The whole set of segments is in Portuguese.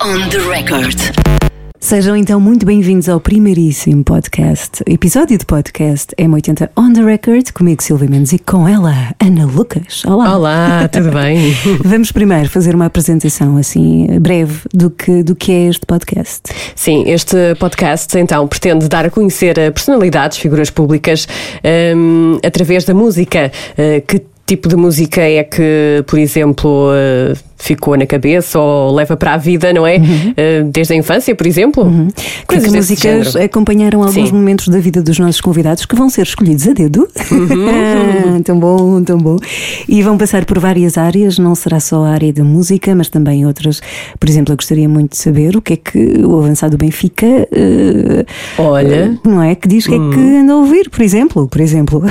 On the record. Sejam então muito bem-vindos ao primeiríssimo podcast, episódio de podcast M80 On The Record, comigo Silvia Mendes e com ela, Ana Lucas. Olá. Olá, tudo bem? Vamos primeiro fazer uma apresentação assim breve do que, do que é este podcast. Sim, este podcast então pretende dar a conhecer personalidades, figuras públicas, um, através da música. Uh, que tipo de música é que, por exemplo, uh, ficou na cabeça ou leva para a vida, não é? Uhum. Uh, desde a infância, por exemplo. Uhum. Que músicas género. acompanharam alguns Sim. momentos da vida dos nossos convidados que vão ser escolhidos a dedo. Uhum. ah, tão bom, tão bom. E vão passar por várias áreas, não será só a área da música, mas também outras. Por exemplo, eu gostaria muito de saber o que é que o avançado Benfica. Uh, Olha. Uh, não é? Que diz que é que hum. anda a ouvir, por exemplo. Por exemplo.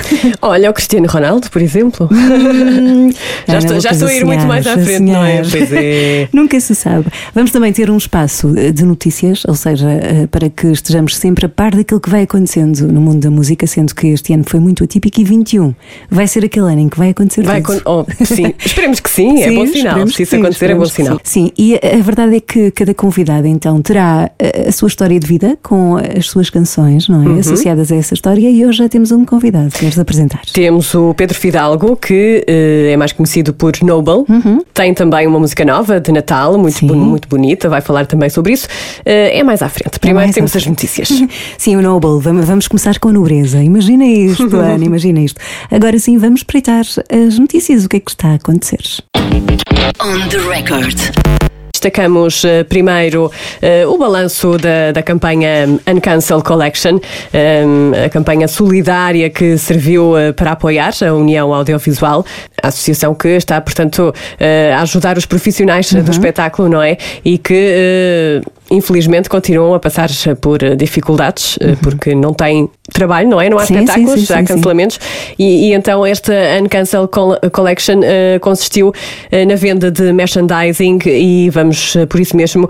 Olha, o Cristiano Ronaldo, por exemplo. Hum. já, estou, já estou a ir muito mais à frente, não é? Pois é. Nunca se sabe. Vamos também ter um espaço eh, de notícias, ou seja, eh, para que estejamos sempre a par daquilo que vai acontecendo no mundo da música, sendo que este ano foi muito atípico e 21 vai ser aquele ano em que vai acontecer vai tudo. Oh, sim, esperemos que sim, sim é bom sinal. Se isso sim, acontecer, é bom sinal. Sim. sim, e a verdade é que cada convidado então terá eh, a sua história de vida com as suas canções, não é? Uhum. Associadas a essa história, e hoje já temos um convidado. Queres apresentar? Temos o Pedro Fidalgo, que é mais conhecido por Noble, uhum. tem também uma música nova de Natal, muito, muito bonita, vai falar também sobre isso. Uh, é mais à frente. Primeiro é temos as notícias. Sim, o Noble, vamos, vamos começar com a nobreza. Imagina isto, Ana, imagina isto. Agora sim, vamos espreitar as notícias, o que é que está a acontecer. On the record. Destacamos uh, primeiro uh, o balanço da, da campanha Uncancel Collection, um, a campanha solidária que serviu para apoiar a União Audiovisual, a associação que está, portanto, a ajudar os profissionais uhum. do espetáculo, não é? E que infelizmente continuam a passar por dificuldades uhum. porque não têm trabalho, não é? Não há sim, espetáculos, sim, sim, há cancelamentos e, e, então esta Uncancel Collection uh, consistiu uh, na venda de merchandising e vamos uh, por isso mesmo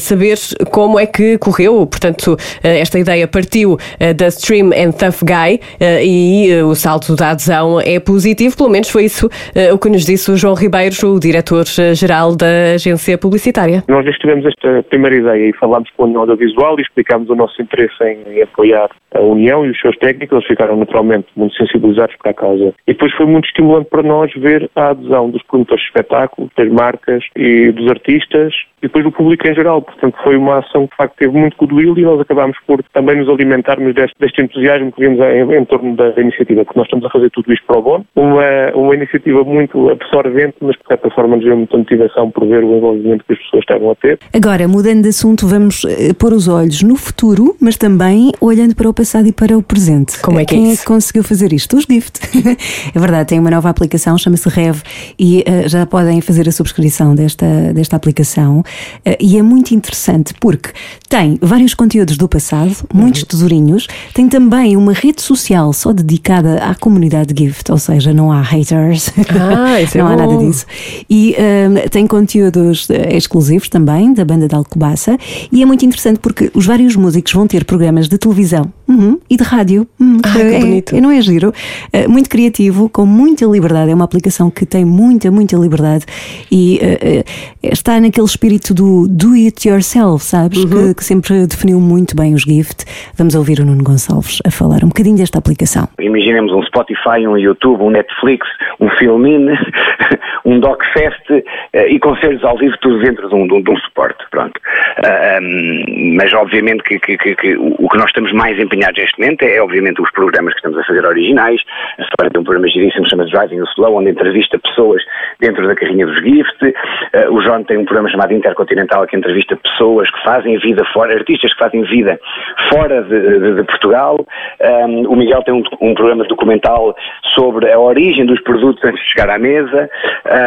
saber como é que correu. Portanto, esta ideia partiu da Stream and Tough Guy e o salto da adesão é positivo, pelo menos foi isso o que nos disse o João Ribeiro, o diretor-geral da agência publicitária. Nós tivemos esta primeira ideia e falámos com a União Audiovisual e explicámos o nosso interesse em, em apoiar a União e os seus técnicos, eles ficaram naturalmente muito sensibilizados para a causa. E depois foi muito estimulante para nós ver a adesão dos produtores de espetáculo, das marcas e dos artistas e depois do público em geral. Portanto, foi uma ação que de facto teve muito goodwill e nós acabámos por também nos alimentarmos deste, deste entusiasmo que vimos em, em, torno da, iniciativa, porque nós estamos a fazer tudo isto para o bom. Uma, uma iniciativa muito absorvente, mas de certa forma nos deu muita motivação por ver o envolvimento que as pessoas estavam a ter. Agora, mudando de assunto, vamos uh, pôr os olhos no futuro, mas também olhando para o passado e para o presente. Como é que é Quem é, é que conseguiu fazer isto? Os Gift. é verdade, tem uma nova aplicação, chama-se Rev, e uh, já podem fazer a subscrição desta, desta aplicação. Uh, e é muito interessante porque tem vários conteúdos do passado, muitos uhum. tesourinhos, tem também uma rede social só dedicada à comunidade Gift, ou seja, não há haters, ah, é não há nada disso. E uh, tem conteúdos exclusivos também da banda de Alcobaça, e é muito interessante porque os vários músicos vão ter programas de televisão uhum, e de rádio. Uhum, ah, é, bonito. É, não é giro? Uh, muito criativo, com muita liberdade. É uma aplicação que tem muita, muita liberdade e uh, está naquele espírito do do it yourself, sabes? Uhum. Que, que, sempre definiu muito bem os Gift. Vamos ouvir o Nuno Gonçalves a falar um bocadinho desta aplicação. Imaginemos um Spotify, um YouTube, um Netflix, um Filmin, um DocFest uh, e concertos ao vivo, tudo dentro de um, de um, de um suporte. Pronto. Um, mas obviamente que, que, que, que o que nós estamos mais empenhados neste momento é, obviamente, os programas que estamos a fazer originais. A história tem um programa giríssimo chamado Driving the Slow, onde entrevista pessoas dentro da carrinha dos Gift. Uh, o João tem um programa chamado Intercontinental, que entrevista pessoas que fazem vida fora, artistas que fazem vida fora de, de, de Portugal. Um, o Miguel tem um, um, programa documental sobre a origem dos produtos antes de chegar à mesa.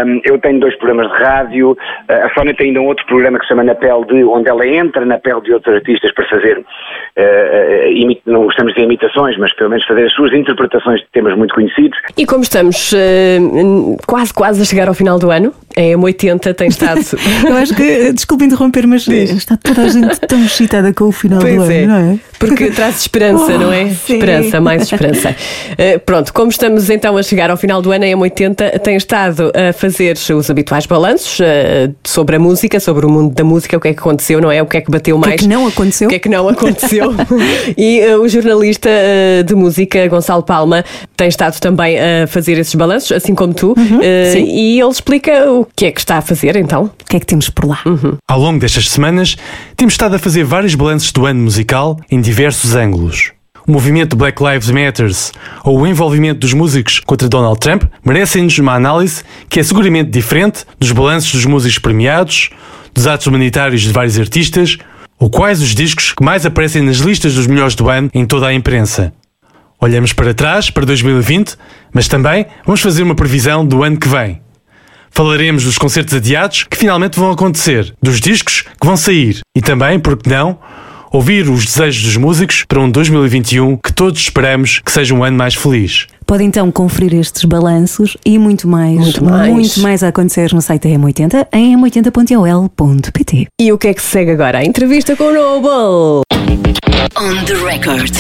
Um, eu tenho dois programas de rádio. Uh, a Sónia tem ainda um outro programa que se chama Na Pele de, onde ela entra na pele de outros artistas para fazer, uh, não gostamos de imitações, mas pelo menos fazer as suas interpretações de temas muito conhecidos. E como estamos uh, quase, quase a chegar ao final do ano, em M80 tem estado. Eu acho que, desculpe interromper, mas está toda a gente tão excitada com o final Pois do ano, é. não é? Porque traz esperança, Oh, não é? sim. Esperança, mais esperança. Eh, pronto, como estamos então a chegar ao final do ano, a M80 tem estado a fazer os habituais balanços eh, sobre a música, sobre o mundo da música, o que é que aconteceu, não é? O que é que bateu O que é mais. que não aconteceu? O que é que não aconteceu? e eh, o jornalista eh, de música, Gonçalo Palma, tem estado também a fazer esses balanços, assim como tu, eh, sim. e ele explica o que é que está a fazer então. O que é que temos por lá? Ao longo destas semanas, temos estado a fazer vários balanços do ano musical em diversos ângulos. O movimento Black Lives Matters ou o envolvimento dos músicos contra Donald Trump merecem-nos uma análise que é seguramente diferente dos balanços dos músicos premiados, dos atos humanitários de vários artistas, ou quais os discos que mais aparecem nas listas dos melhores do ano em toda a imprensa. Olhamos para trás, para 2020, mas também vamos fazer uma previsão do ano que vem. Falaremos dos concertos adiados que finalmente vão acontecer, dos discos que vão sair e também, por que não, ouvir os desejos dos músicos para um 2021 que todos esperamos que seja um ano mais feliz. Pode então conferir estes balanços e muito mais, Muito mais. muito mais a acontecer no site da M80 em m80.ol.pt. E o que é que se segue agora? A entrevista com o Noble. On the record.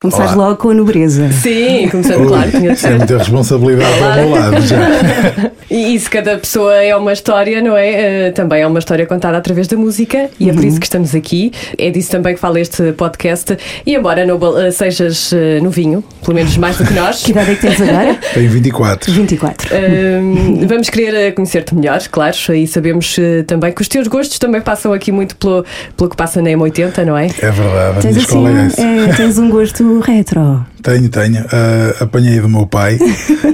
Começares logo com a nobreza. Sim, começando, claro, tinha de Isso é muita responsabilidade para o meu lado já. E isso, cada pessoa é uma história, não é? Eh, também é uma história contada através da música e é por isso que estamos aqui. É disso também que fala este podcast. E embora Noble, eh, sejas eh, novinho, pelo menos mais do que nós, Que idade é que tens agora? Tenho 24. 24. Hum, vamos querer eh, conhecer-te melhor, claro, e sabemos também que os teus gostos também passam aqui muito pelo, pelo que passa na M80, não é? É verdade, a Tens minha assim, escola é essa. é, tens um gosto retro. Tenho, tenho. Ah, apanhei do meu pai.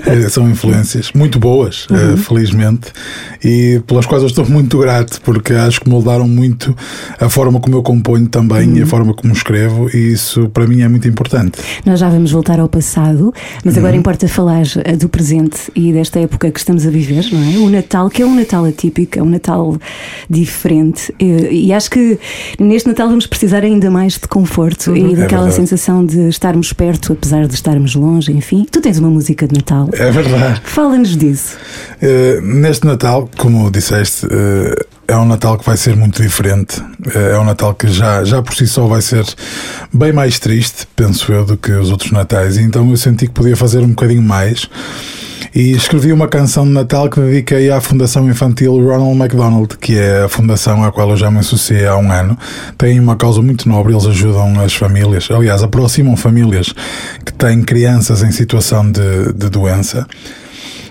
Eh, São influências muito boas, eh, Uhum. felizmente, e pelas quais eu estou muito grato, porque acho que moldaram muito a forma como eu componho também Uhum. e a forma como escrevo, e isso para mim é muito importante. Nós já vamos voltar ao passado, mas Uhum. agora importa falar eh, do presente e desta época que estamos a viver, não é? O Natal, que é um Natal atípico, é um Natal diferente. E, e acho que neste Natal vamos precisar ainda mais de conforto e daquela verdade. sensação de estarmos perto, apesar de estarmos longe, enfim. Tu tens uma música de Natal. É verdade. Fala-nos disso. Eh, neste Natal, como disseste, eh, é um Natal que vai ser muito diferente. Eh, é um Natal que já, já por si só vai ser bem mais triste, penso eu, do que os outros Natais. Então eu senti que podia fazer um bocadinho mais. E escrevi uma canção de Natal que dediquei à Fundação Infantil Ronald McDonald, que é a fundação à qual eu já me associei há um ano. Tem uma causa muito nobre, eles ajudam as famílias, aliás, aproximam famílias que têm crianças em situação de, de doença.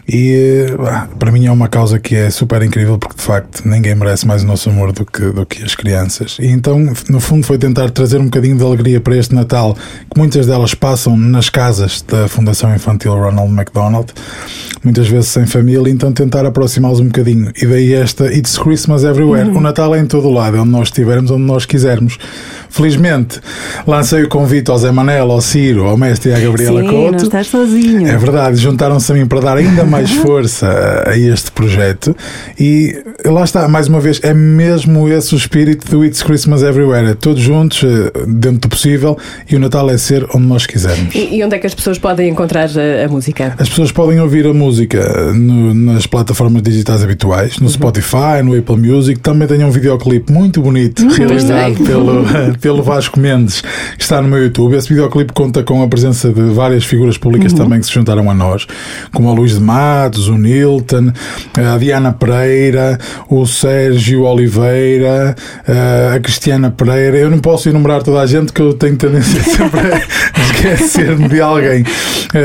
E ah, para mim é uma causa que é super incrível porque de facto ninguém merece mais o nosso amor do que, do que as crianças. E então, no fundo, foi tentar trazer um bocadinho de alegria para este Natal, que muitas delas passam nas casas da Fundação Infantil Ronald McDonald, muitas vezes sem família, então tentar aproximá-los um bocadinho. E daí esta It's Christmas Everywhere. O Natal é em todo o lado, é onde nós estivermos, onde nós quisermos. Felizmente, lancei o convite ao Zé Manel, ao Ciro, ao mestre e à Gabriela Sim, Couto. não estás sozinho. É verdade, juntaram-se a mim para dar ainda mais força a- a este projeto e lá está, mais uma vez, é mesmo esse o espírito do It's Christmas Everywhere, é todos juntos, eh, dentro do possível, e o Natal é ser onde nós quisermos. E, e onde é que as pessoas podem encontrar a, a música? As pessoas podem ouvir a música no- nas plataformas digitais habituais, no Spotify, no Apple Music. Também tenho um videoclipe muito bonito, realizado bem. pelo, pelo Vasco Mendes, que está no meu YouTube. Esse videoclipe conta com a presença de várias figuras públicas também que se juntaram a nós, como o Luís de Matos, o Nilton, a Diana Pereira, o Sérgio Oliveira, a Cristiana Pereira. Eu não posso enumerar toda a gente que eu tenho tendência sempre a esquecer-me de alguém.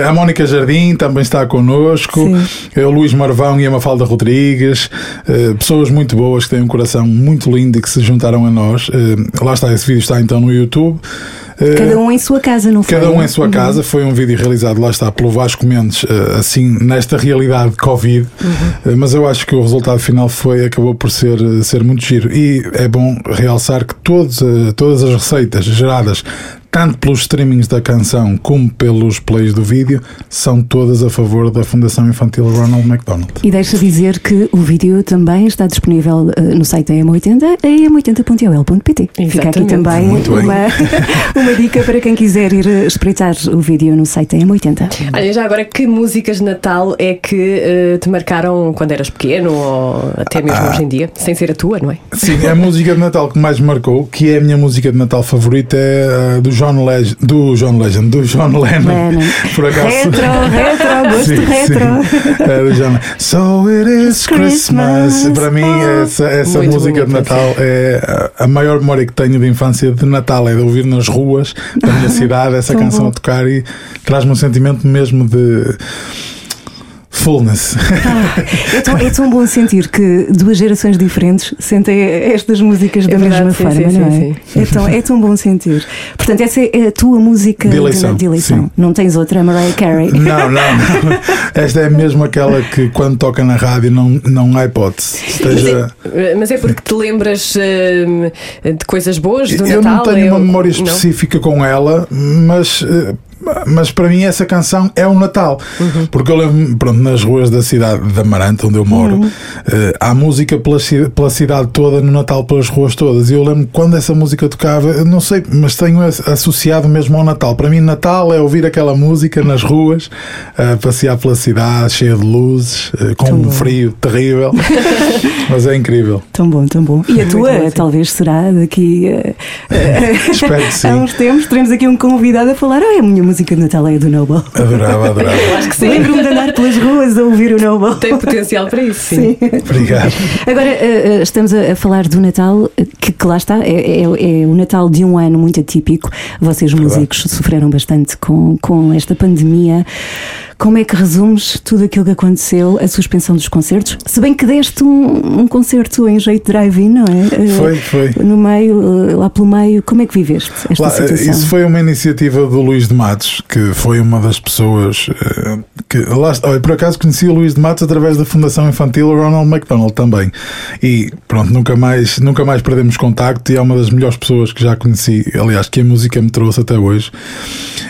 A Mónica Jardim também está connosco, o Luís Marvão e a Mafalda Rodrigues, eh, pessoas muito boas que têm um coração muito lindo e que se juntaram a nós. Eh, Lá está, esse vídeo está então no YouTube. Eh, Cada um em sua casa, não foi? Cada um em sua casa. Foi um vídeo realizado, lá está, pelo Vasco Mendes, eh, assim, nesta realidade de Covid. Eh, Mas eu acho que o resultado final foi, acabou por ser, ser muito giro. E é bom realçar que todos, todas as receitas geradas tanto pelos streamings da canção como pelos plays do vídeo, são todas a favor da Fundação Infantil Ronald McDonald. E deixa dizer que o vídeo também está disponível uh, no site da M80, em m80.ol.pt. Fica aqui também uma, uma dica para quem quiser ir uh, espreitar o vídeo no site da M80. Olha, já agora, que músicas de Natal é que eh, te marcaram quando eras pequeno ou até mesmo Ah. hoje em dia? Sem ser a tua, não é? Sim, a música de Natal que mais me marcou, que é a minha música de Natal favorita, é a do John Legend, do John Legend, do John Lennon. Lennon. Por acaso. Retro, retro, gosto Sim, retro. sim. Do John. So it is Christmas. Christmas. Para mim, essa, essa Muito música de Natal é a maior memória que tenho de infância de Natal, é de ouvir nas ruas da minha cidade essa canção bom. a tocar e traz-me um sentimento mesmo de fullness. É tão, é tão bom sentir que duas gerações diferentes sentem estas músicas da É verdade, mesma sim, forma, sim, não sim, é? É, tão, é tão bom sentir. Portanto, essa é a tua música De eleição, de eleição. sim. Não tens outra, Mariah Carey. Não, não, não. Esta é mesmo aquela que quando toca na rádio não, não há hipótese. Esteja. Eh, Mas é porque te lembras eh, de coisas boas do Eu Natal? não tenho É uma memória não? específica com ela, mas. Mas para mim essa canção é o Natal. Uhum. Porque eu lembro, pronto, nas ruas da cidade de Amarante, onde eu moro, Uhum. eh, há música pela, pela cidade toda, no Natal, pelas ruas todas. E eu lembro quando essa música tocava, não sei, mas tenho as- associado mesmo ao Natal. Para mim, Natal é ouvir aquela música nas ruas, a passear pela cidade, cheia de luzes, eh, com Tão um bom. frio terrível. mas é incrível. Tão bom, tão bom. E a tua, talvez será daqui eh, Espero que sim. há uns tempos, teremos aqui um convidado a falar. Ah, a minha música de Natal é a do Noble. Adorava, adorava. Acho que sim. Lembro-me de andar pelas ruas a ouvir o Noble. Tem potencial para isso, sim. Obrigado. Agora, eh, eh, estamos a, falar do Natal, que, que lá está, é, é- é o Natal de um ano muito atípico. Vocês, músicos, sofreram bastante com, com esta pandemia. Como é que resumes tudo aquilo que aconteceu, a suspensão dos concertos? Se bem que deste um, um concerto em jeito drive-in, não é? Eh, Foi, foi. No meio, eh, lá pelo meio, como é que viveste esta Lá, situação? isso foi uma iniciativa do Luís de Matos, que foi uma das pessoas eh, que. Lá, olha, por acaso conheci o Luís de Matos através da Fundação Infantil Ronald McDonald também. E pronto, nunca mais, nunca mais perdemos contacto e é uma das melhores pessoas que já conheci, aliás, que a música me trouxe até hoje.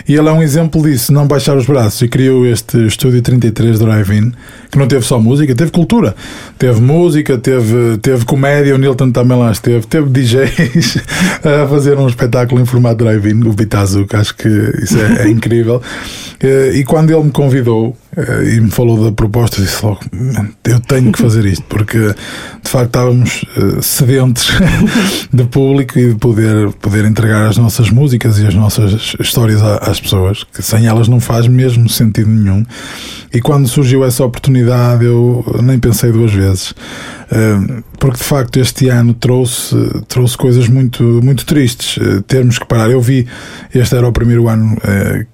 E ele é um exemplo disso, não baixar os braços e criou este Estúdio 33 Drive-In, que não teve só música, teve cultura. Teve música, teve, teve comédia, o Nilton também lá esteve, teve DJs a fazer um espetáculo em formato drive-in, o Bitazuca, acho que isso é, é incrível. Eh, E quando ele me convidou e me falou da proposta, disse logo: "Man, eu tenho que fazer isto, porque de facto estávamos eh, sedentos de público e de poder, poder entregar as nossas músicas e as nossas histórias às pessoas, que sem elas não faz mesmo sentido nenhum. E quando surgiu essa oportunidade, eu nem pensei duas vezes. Eh, Porque de facto este ano trouxe, trouxe coisas muito, muito tristes. Eh, Termos que parar. Eu vi, este era o primeiro ano eh,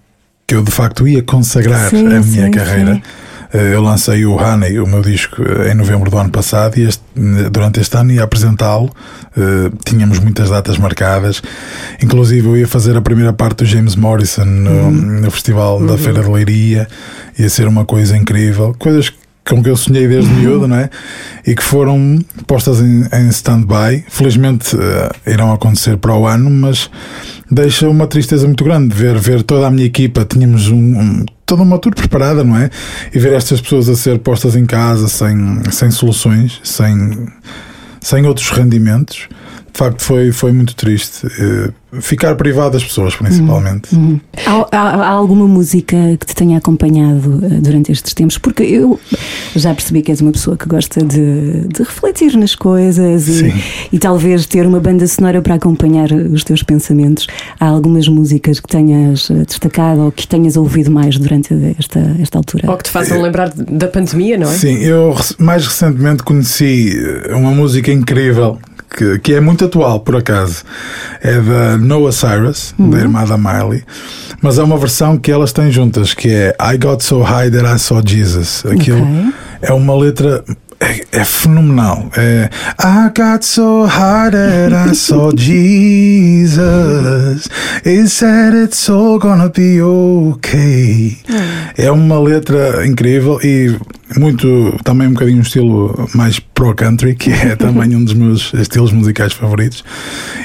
que eu de facto ia consagrar Sim, a minha sim, carreira. sim. Eh, Eu lancei o Honey, o meu disco, eh, em novembro do ano passado e este- durante este ano ia apresentá-lo. Eh, Tínhamos muitas datas marcadas, inclusive eu ia fazer a primeira parte do James Morrison no, Uhum. no Festival da Feira de Leiria. Ia ser uma coisa incrível. Coisas com que eu sonhei desde Uhum. miúdo, não é? E que foram postas em, em stand-by. Felizmente eh, irão acontecer para o ano, mas deixa uma tristeza muito grande ver, ver toda a minha equipa. Tínhamos um, um- toda uma tour preparada, não é? E ver estas pessoas a ser postas em casa sem, sem soluções, sem, sem outros rendimentos. De facto, foi, foi muito triste. Eh, Ficar privado das pessoas, principalmente. Uhum. Há, há- há alguma música que te tenha acompanhado eh, durante estes tempos? Porque eu já percebi que és uma pessoa que gosta de, de refletir nas coisas e, e talvez ter uma banda sonora para acompanhar os teus pensamentos. Há algumas músicas que tenhas eh, destacado ou que tenhas ouvido mais durante esta, esta altura? Ou que te façam lembrar da pandemia, não é? Sim, eu mais recentemente conheci uma música incrível que, que é muito atual, por acaso. É da Noah Cyrus, da irmã da Miley, mas é uma versão que elas têm juntas, que é I Got So High That I Saw Jesus. Aquilo Ok. é uma letra. É, é fenomenal. É I got so high that I saw Jesus. He said it's all gonna be okay. É uma letra incrível e muito, também um bocadinho um estilo mais pro country, que é também um dos meus estilos musicais favoritos.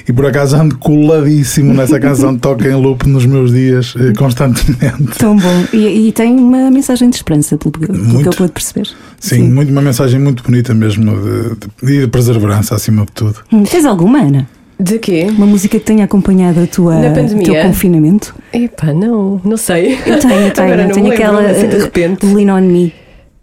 E por acaso ando coladíssimo nessa canção, toca em loop nos meus dias eh, constantemente. Tão bom. E, e tem uma mensagem de esperança, pelo, pelo que Muito. eu pude perceber. Sim, Muito, uma mensagem muito bonita mesmo de, de, e de perseverança acima de tudo. Hum, Tens alguma, Ana? De quê? Uma música que tenha acompanhado a tua, o pandemia? teu confinamento? Epá, não, não sei. Eu tenho, eu tenho. Agora eu tenho me lembro, aquela assim, de eh, repente. Lean on Me,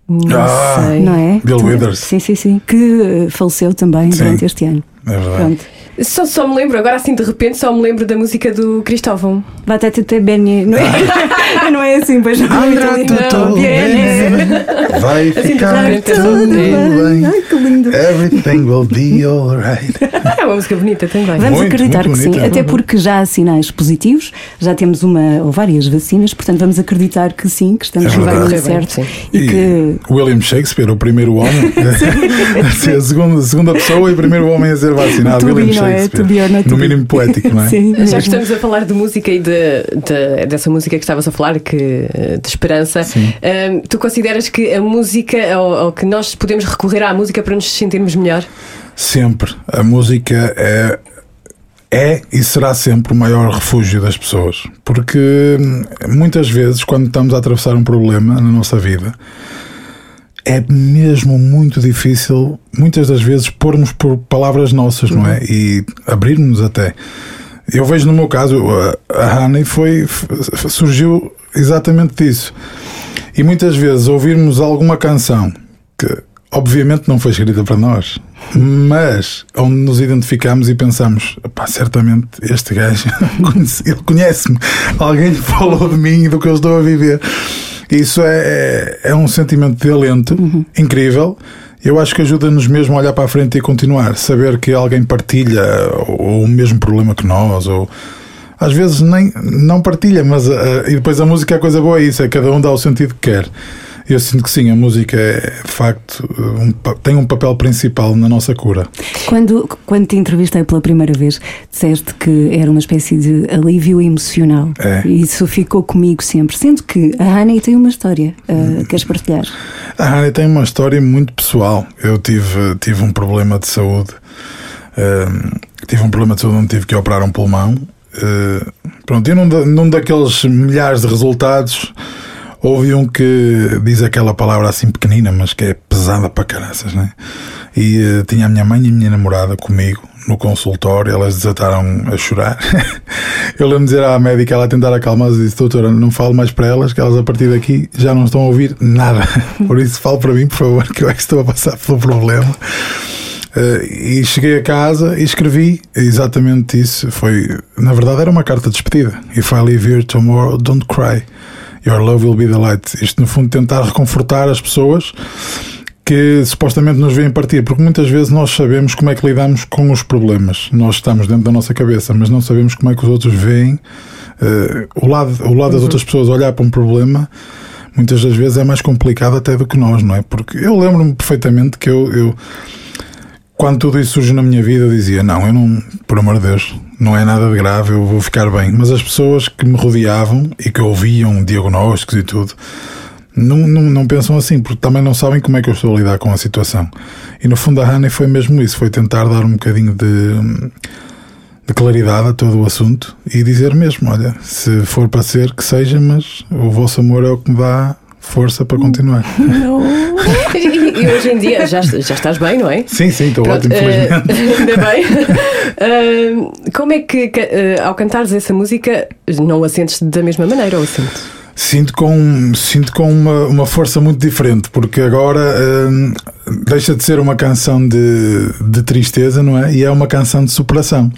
Não Ah. sei. não é? Bill Withers. Sim, sim, sim. Que eh, faleceu também Sim. durante este ano. É verdade. Pronto. Só, só me lembro, agora assim de repente, só me lembro da música do Cristóvão. Batata te bene, não é? não é assim, pois não. Andrá, Italiano. tudo Bene. Vai Assim, ficar tudo bem. Ai, que lindo. Everything will be alright. É uma música bonita também. Vamos Muito, acreditar muito que sim, bonita. até porque já há sinais positivos, já temos uma ou várias vacinas, portanto vamos acreditar que sim, que estamos É no caminho Correr bem, certo sim. e que William Shakespeare, o primeiro homem, a ser a segunda, a segunda pessoa e o primeiro homem a ser vacinado. To William é? Shakespeare. Be to no mínimo poético, não é? sim, Já que estamos a falar de música e de, de- dessa música que estavas a falar, que, de esperança, hum, tu consideras que a música, ou, ou que nós podemos recorrer à música para nos sentirmos melhor? Sempre. A música é, é e será sempre o maior refúgio das pessoas. Porque hum, muitas vezes, quando estamos a atravessar um problema na nossa vida, é mesmo muito difícil, muitas das vezes, pormos por palavras nossas, não é? E abrirmos até. Eu vejo no meu caso, a- Honey foi, surgiu exatamente disso. E muitas vezes ouvirmos alguma canção que obviamente não foi escrita para nós, mas onde nos identificamos e pensamos, pá, certamente este gajo, ele conhece-me, alguém lhe falou de mim e do que eu estou a viver. Isso é, é, é um sentimento de alento incrível. Eu acho que ajuda-nos mesmo a olhar para a frente e continuar. Saber que alguém partilha ou, o mesmo problema que nós, ou às vezes nem não partilha, mas ah, e depois a música é a coisa boa, é isso, é cada um dá o sentido que quer. Eu sinto que sim, a música é de facto um tem um papel principal na nossa cura. Quando, quando te entrevistei pela primeira vez, disseste que era uma espécie de alívio emocional. É. E isso ficou comigo sempre. Sendo que a Honey tem uma história. Uh, queres partilhar? A Ana tem uma história muito pessoal. Eu tive, tive um problema de saúde. Ahm, tive um problema de saúde onde tive que operar um pulmão. Ah, pronto, e num, da- num daqueles milhares de resultados, houve um que diz aquela palavra assim pequenina, mas que é pesada para caraças, né? E eh, tinha a minha mãe e a minha namorada comigo no consultório, elas desataram a chorar. Eu lembro de dizer à médica, ela a tentar acalmá-las e disse: Doutora, não falo mais para elas, que elas a partir daqui já não estão a ouvir nada. Por isso, fale para mim, por favor, que eu é que estou a passar pelo problema. Eh, e cheguei a casa e escrevi exatamente isso. Foi, na verdade, era uma carta de despedida. If I leave here tomorrow, don't cry. Your love will be the light. Isto, no fundo, tentar reconfortar as pessoas que supostamente nos veem partir, porque muitas vezes nós sabemos como é que lidamos com os problemas. Nós estamos dentro da nossa cabeça, mas não sabemos como é que os outros veem. Eh, o lado, o lado das outras pessoas olhar para um problema muitas das vezes é mais complicado até do que nós, não é? Porque eu lembro-me perfeitamente que eu, eu quando tudo isso surgiu na minha vida, eu dizia: Não, eu não, por amor de Deus, não é nada de grave, eu vou ficar bem. Mas as pessoas que me rodeavam e que ouviam diagnósticos e tudo, não, não, não pensam assim, porque também não sabem como é que eu estou a lidar com a situação. E no fundo, a Honey foi mesmo isso: foi tentar dar um bocadinho de, de claridade a todo o assunto e dizer mesmo: Olha, se for para ser, que seja, mas o vosso amor é o que me dá força para continuar. E, e hoje em dia já, já estás bem, não é? Sim, sim, estou Pronto, ótimo, eh, felizmente. ainda bem. Eh, como é que, eh, ao cantares essa música, não a sentes da mesma maneira ou a sentes? Sinto com, sinto com uma, uma força muito diferente, porque agora hum, deixa de ser uma canção de, de tristeza, não é? E é uma canção de superação.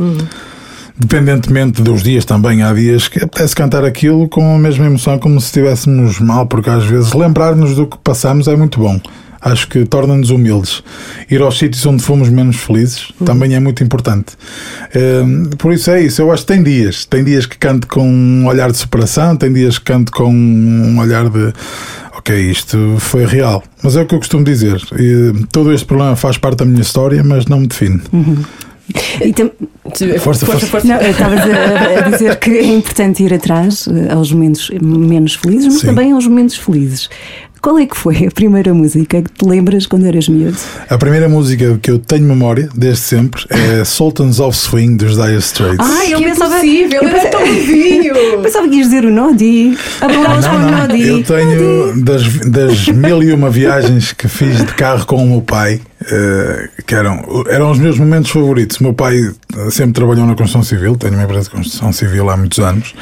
Dependentemente dos dias também, há dias que apetece cantar aquilo com a mesma emoção, como se estivéssemos mal, porque às vezes lembrar-nos do que passamos é muito bom. Acho que torna-nos humildes. Ir aos sítios onde fomos menos felizes também é muito importante. Hum, por isso é isso. Eu acho que tem dias. Tem dias que canto com um olhar de superação, tem dias que canto com um olhar de ok, isto foi real. Mas é o que eu costumo dizer. E, todo este problema faz parte da minha história, mas não me define. E tam- Força, força. Não, eu estava a, a dizer que é importante ir atrás eh, aos momentos menos felizes, mas Sim. também aos momentos felizes. qual é que foi a primeira música que te lembras quando eras miúdo? A primeira música que eu tenho memória, desde sempre, é Sultans of Swing dos Dire Straits. Ah, eu Que é pensava, possível, eu era pensava- tão pensava que ias dizer o Nodi. Para o Não, não, Nodi. eu tenho das, das mil e uma viagens que fiz de carro com o meu pai, eh, que eram, eram os meus momentos favoritos. O meu pai eh, sempre trabalhou na construção civil, tenho uma empresa de construção civil há muitos anos,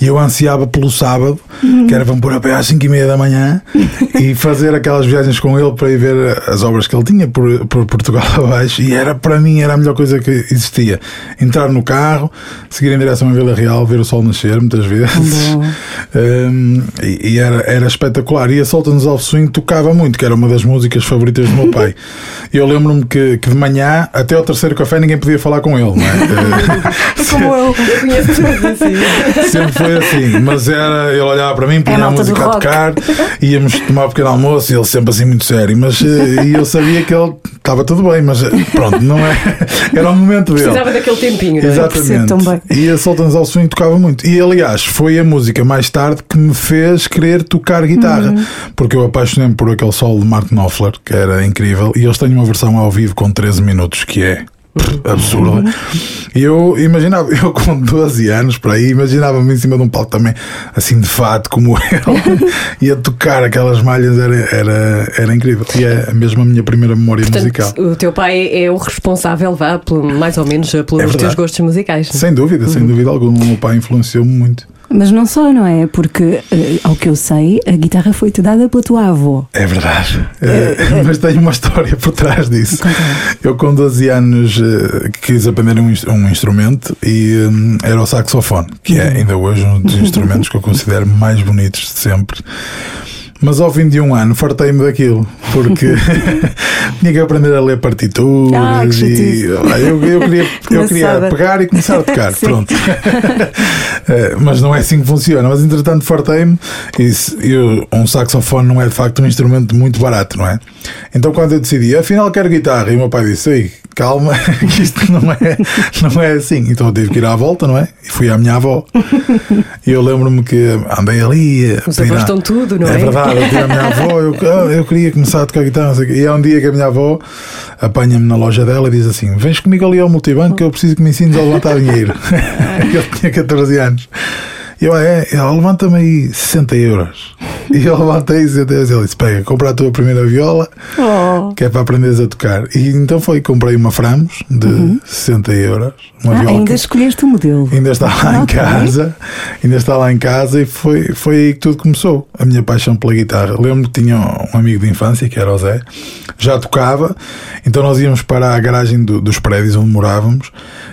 e eu ansiava pelo sábado, que era para me pôr a pé às 5 e meia da manhã e fazer aquelas viagens com ele para ir ver as obras que ele tinha por, por Portugal abaixo. E era para mim era a melhor coisa que existia. Entrar no carro, seguir em direção à Vila Real, ver o sol nascer muitas vezes. Um, e e era, era espetacular. E a Sultans of Swing tocava muito, que era uma das músicas favoritas do meu pai. E eu lembro-me que, que de manhã, até ao terceiro café, ninguém podia falar com ele, não é? Como eu. Eu conheço todos assim. Sempre foi assim, mas era, ele olhava para mim, punha a malta do música a tocar, íamos tomar um pequeno almoço e ele sempre assim muito sério, mas eh, e eu sabia que ele estava tudo bem, mas eh, pronto, não é? Era o momento dele. Precisava daquele tempinho, não é? Exatamente. E a Sultans of Swing tocava muito. E aliás, foi a música mais tarde que me fez querer tocar guitarra, Uhum. porque eu apaixonei-me por aquele solo de Mark Knopfler, que era incrível, e eles têm uma versão ao vivo com 13 minutos que é absurda. E eu imaginava, eu com 12 anos para aí, imaginava-me em cima de um palco também, assim de fato, como ele, e a tocar aquelas malhas era, era, era incrível. E é mesmo a minha primeira memória musical. Portanto, o teu pai é o responsável, vá, pelo- mais ou menos, pelos É teus gostos musicais. Sem dúvida, Uhum. sem dúvida alguma. O meu pai influenciou-me muito. Mas não só, não é? Porque, eh, ao que eu sei, a guitarra foi-te dada pela tua avó. É verdade. Eh, mas tenho uma história por trás disso. Eu, com 12 anos, eh, quis aprender um, um instrumento e hum, era o saxofone, que é ainda hoje um dos instrumentos que eu considero mais bonitos de sempre. Mas ao fim de um ano fartei-me daquilo, porque tinha que aprender a ler partituras Ah, e ah, eu, eu queria, eu queria pegar e começar a tocar. Pronto. Eh, mas não é assim que funciona. Mas entretanto fartei-me e eu, um saxofone não é de facto um instrumento muito barato, não é? Então quando eu decidi, afinal quero guitarra, e o meu pai disse, Ei, calma, que isto não é, não é assim. Então eu tive que ir à volta, não é? E fui à minha avó. E eu lembro-me que andei ali. Os avós estão tudo, não é? É verdade, eu pedi à minha avó, eu, eu queria começar a tocar guitarra. E há um dia que a minha avó apanha-me na loja dela e diz assim: Vens comigo ali ao multibanco que eu preciso que me ensines a levantar dinheiro. eu tinha 14 anos. Eu, "Ah, é, ela levanta-me aí 60 euros. E eu levantei 60 euros. Ele disse: Pega, compra a tua primeira viola, Oh. que é para aprenderes a tocar. E então foi, comprei uma Framos de 60 euros. Uma Ah, viola ainda que- escolheste o modelo. Ainda está lá em casa, ainda está lá em casa e foi, foi aí que tudo começou. A minha paixão pela guitarra. Lembro que tinha um amigo de infância, que era o Zé, já tocava, então nós íamos para a garagem do- dos prédios onde morávamos.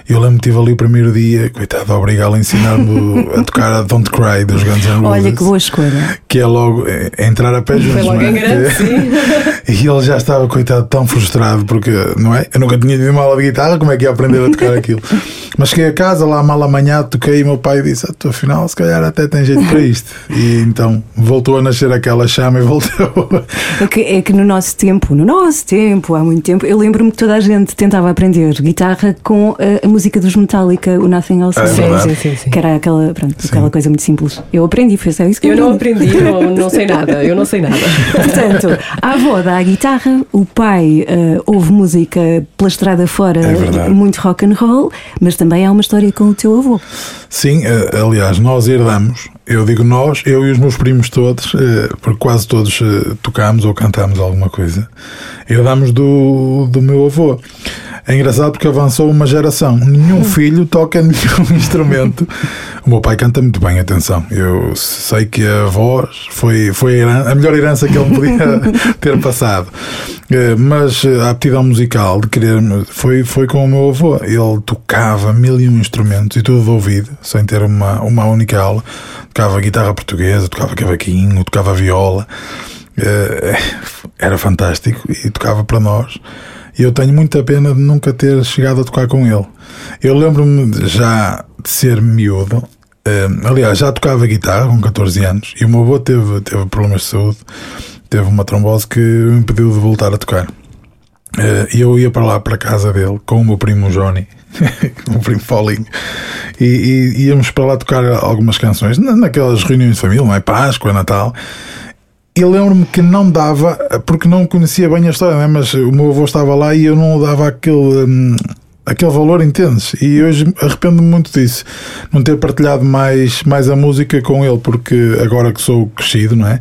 E eu lembro que tive ali o primeiro dia, coitado, a obrigá-lo a ensinar-me a tocar a Don't Cry dos Guns N' Roses. Olha que boa escolha. Que é logo é, é entrar a pé juntos. logo não é? em grande, sim. E ele já estava, coitado, tão frustrado, porque, não é? Eu nunca tinha tido uma aula de guitarra, como é que ia aprender a tocar aquilo? Mas cheguei a casa, lá mal amanhã, toquei e meu pai disse: ah, tu afinal, se calhar até tem jeito para isto. E então voltou a nascer aquela chama e voltou. É que, é que no nosso tempo, no nosso tempo, há muito tempo, eu lembro-me que toda a gente tentava aprender guitarra com eh, a, música dos Metallica, o Nothing Else É Matters. verdade. Sim, sim, sim. Que era aquela, pronto, aquela coisa muito simples. Eu aprendi, foi só isso que Eu não aprendi. não, não sei nada, eu não sei nada. Portanto, a avó dá a guitarra, o pai eh, ouve música pela estrada fora, É muito rock and roll, mas também há uma história com o teu avô. Sim, eh, aliás, nós herdamos, eu digo nós, eu e os meus primos todos, eh, porque quase todos eh, tocámos ou cantámos alguma coisa, herdamos do, do meu avô. É engraçado porque avançou uma geração. Nenhum filho toca nenhum instrumento. O meu pai canta muito bem, atenção. Eu sei que a voz foi, foi a, a melhor herança que ele podia ter passado. Eh, Mas a aptidão musical de querer foi, foi com o meu avô. Ele tocava mil e um instrumentos e tudo de ouvido, sem ter uma, uma única aula. Tocava guitarra portuguesa, tocava cavaquinho, tocava viola. Eh, Era fantástico e tocava para nós. E eu tenho muita pena de nunca ter chegado a tocar com ele. Eu lembro-me já de ser miúdo. eh, aliás, já tocava guitarra com 14 anos e o meu avô teve, teve problemas de saúde, teve uma trombose que o impediu de voltar a tocar. Eh, E eu ia para lá, para a casa dele, com o meu primo Johnny, o primo Paulinho, e, e íamos para lá tocar algumas canções, na- naquelas reuniões de família, não é? Páscoa, Natal. E lembro-me que não dava, porque não conhecia bem a história, né? mas o meu avô estava lá e eu não dava aquele, hum, aquele valor intenso. E hoje arrependo-me muito disso, não ter partilhado mais, mais a música com ele, porque agora que sou crescido, não é?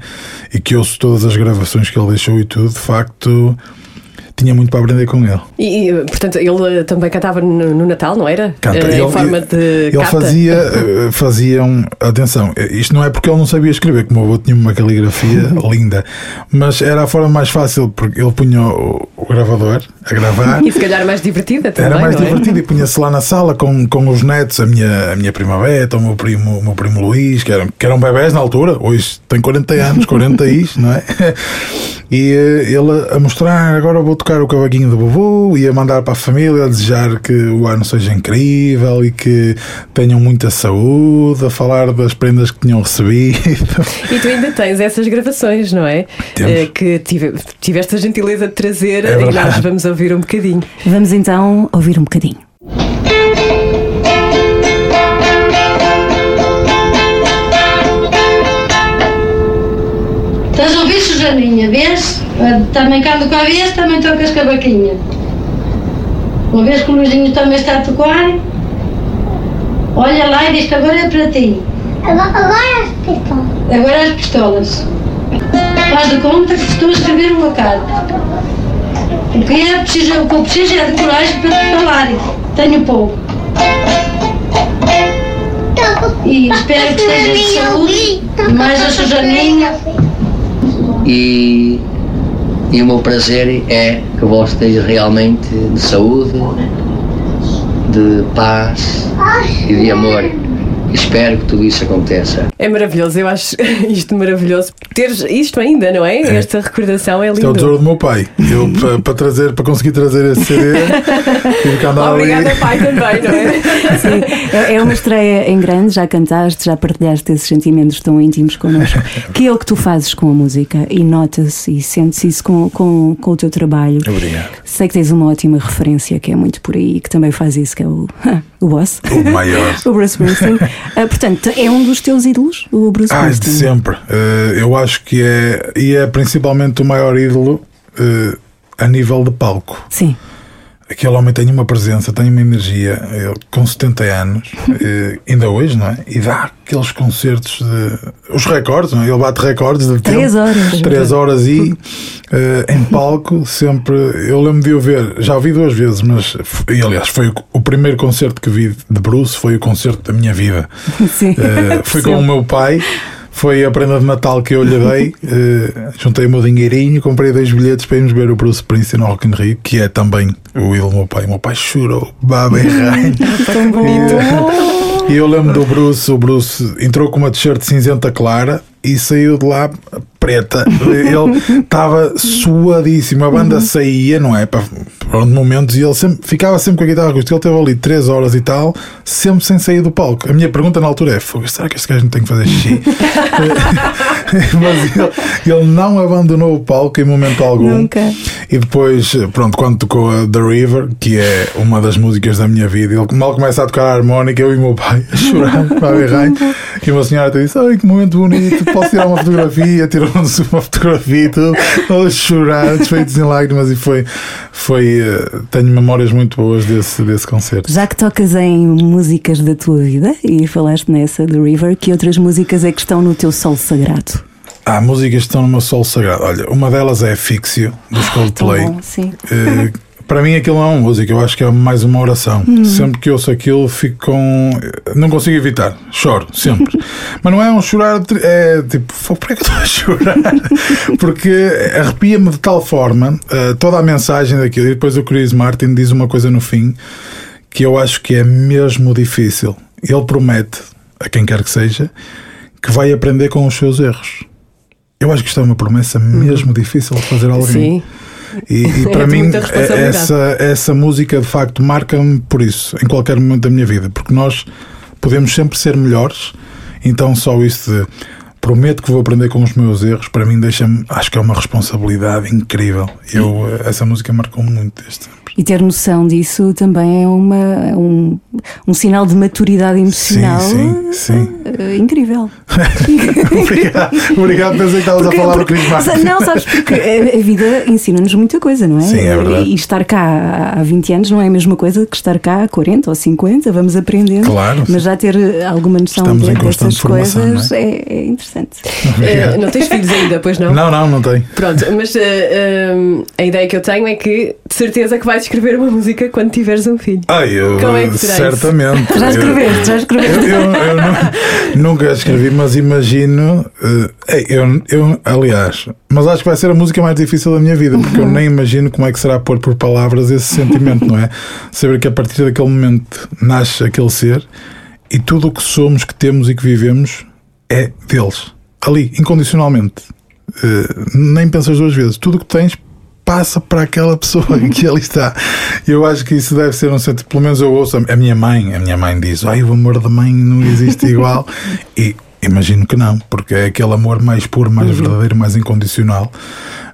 E que ouço todas as gravações que ele deixou e tudo, de facto tinha muito para aprender com ele. E, portanto, ele também cantava no, no Natal, não era? Canta. Eh, ele, em forma de ele carta? fazia, eh, fazia um, atenção, isto não é porque ele não sabia escrever, como o avô tinha uma caligrafia linda, mas era a forma mais fácil, porque ele punha o, o gravador a gravar. E se calhar mais divertida também, Era mais é? divertido e punha-se lá na sala com, com os netos, a minha, a minha prima Beta, o meu primo, o meu primo Luís, que eram, que eram bebés na altura, hoje tem 40 anos, 40 is, não é? E eh, ele a mostrar, agora vou tocar o cavaquinho do vovô e a mandar para a família, a desejar que o ano seja incrível e que tenham muita saúde, a falar das prendas que tinham recebido. E tu ainda tens essas gravações, não é? Temos. Eh, que tive- tiveste a gentileza de trazer É e nós vamos ouvir um bocadinho. Vamos então ouvir um bocadinho. Estás a ouvir, Sujaninha? Vês? Também quando cá vês, também tocas cavaquinha. Uma vez que o Luizinho também está a tocar, olha lá e diz que agora é para ti. Agora, agora as pistolas. Agora as pistolas. Faz de conta que estou a escrever uma carta. O que, é preciso, o que eu preciso é de coragem para falar. Tenho pouco. E espero que esteja de saúde. E mais a Sujaninha. e, e o meu prazer é que vós estejam realmente de saúde, de paz e de amor. Espero que tudo isso aconteça. É maravilhoso, eu acho isto maravilhoso. Teres isto ainda, não é? Esta recordação é Isto é o tesouro do meu pai. Eu, para, trazer, para conseguir trazer esse CD, tive que andar Obrigada, ali. pai, também, não é? Sim, é é uma estreia em grande, já cantaste, já partilhaste esses sentimentos tão íntimos connosco, que é o que tu fazes com a música e nota-se e sentes isso com, com, com o teu trabalho. Obrigado. Sei que tens uma ótima referência que é muito por aí, que também faz isso, que é o, o boss. O maior. o Bruce Springsteen. Ah, portanto, é um dos teus ídolos, o Bruce Ah, de sempre. Eh, eu acho que é, e é principalmente o maior ídolo eh, a nível de palco. Sim. Aquele homem tem uma presença, tem uma energia, ele, com 70 anos, eh, ainda hoje, não é? E dá aqueles concertos de. Os recordes, não é? Ele bate recordes de Três tempo. horas. Três horas e eh, em palco, sempre. Eu lembro de o ver, já o vi duas vezes, mas. E aliás, foi o, o primeiro concerto que vi de Bruce, foi o concerto da minha vida. Sim. Eh, foi com o meu pai. Foi a prenda de Natal que eu lhe dei. Eh, juntei o meu dinheirinho, comprei dois bilhetes para irmos ver o Bruce Springsteen no Rock in Rio, que é também o ídolo do meu pai. O meu pai chorou, baba e rainha. Tão bonito. E eu lembro do Bruce, o Bruce entrou com uma t-shirt cinzenta clara e saiu de lá preta. Ele estava suadíssimo, a banda saía, não é? Para, para momentos e ele sempre, ficava sempre com a guitarra acústica. Ele teve ali 3 horas e tal, sempre sem sair do palco. A minha pergunta na altura é: "Fogo, será que este gajo não tem que fazer xixi? Mas ele, ele não abandonou o palco em momento algum. Nunca. E depois, pronto, quando tocou a The River, que é uma das músicas da minha vida, ele mal começa a tocar a harmónica, eu e o meu pai a chorar, para a berrar. E uma senhora até disse: Ai, que momento bonito, posso tirar uma fotografia? Tirou-nos uma fotografia e tudo, todos chorar, desfeitos em lágrimas. E foi, foi eh, tenho memórias muito boas desse, desse concerto. Já que tocas em músicas da tua vida e falaste nessa, The River, que outras músicas é que estão no teu sol sagrado? Há músicas que estão no meu sol sagrado. Olha, uma delas é Fixio, dos Coldplay. Tão bom, sim. Para mim aquilo não é uma música, eu acho que é mais uma oração. Sempre que ouço aquilo fico com. Não consigo evitar, choro, sempre. Mas não é um chorar, é tipo, "Fô, por que é que eu estou a chorar? Porque arrepia-me de tal forma eh, toda a mensagem daquilo. E depois o Chris Martin diz uma coisa no fim que eu acho que é mesmo difícil. Ele promete, a quem quer que seja, que vai aprender com os seus erros. Eu acho que isto é uma promessa mesmo difícil de fazer a alguém. Sim. E, e É para de mim, responsabilidade. essa, essa música de facto marca-me por isso, em qualquer momento da minha vida, porque nós podemos sempre ser melhores, então só isso de prometo que vou aprender com os meus erros, para mim deixa-me, acho que é uma responsabilidade incrível. Eu, essa música marcou-me muito desde sempre. E ter noção disso também é uma, é um, um sinal de maturidade emocional sim, sim. Uh, incrível. obrigado, obrigado, pensei que estavas a falar porque, do Martin. Não, sabes, porque a, vida ensina-nos muita coisa, não é? Sim, é verdade. E, e estar cá há 20 anos não é a mesma coisa que estar cá há 40 ou 50, vamos aprendendo. Claro. Mas já ter alguma noção Estamos de, dessas formação, coisas é? é, é interessante. Uh, não tens filhos ainda, pois não? Não, não, não tenho. Pronto, mas uh, um, a ideia que eu tenho é que de certeza que vais escrever uma música quando tiveres um filho. Ai, eu, Como é que será isso? certamente. Já escreveste, já escreveste. Eu, eu- eu nu- nunca escrevi, mas imagino. eh, eu, eu, aliás, mas acho que vai ser a música mais difícil da minha vida, porque eu nem imagino como é que será pôr por palavras esse sentimento, não é? Saber que a partir daquele momento nasce aquele ser e tudo o que somos, que temos e que vivemos é deles, ali, incondicionalmente. Eh, nem pensas duas vezes. Tudo o que tens passa para aquela pessoa que ali está. Eu acho que isso deve ser um sentimento. Pelo menos eu ouço a minha mãe. A minha mãe diz: Ai, o amor da mãe não existe igual. e imagino que não, porque é aquele amor mais puro, mais verdadeiro, mais incondicional.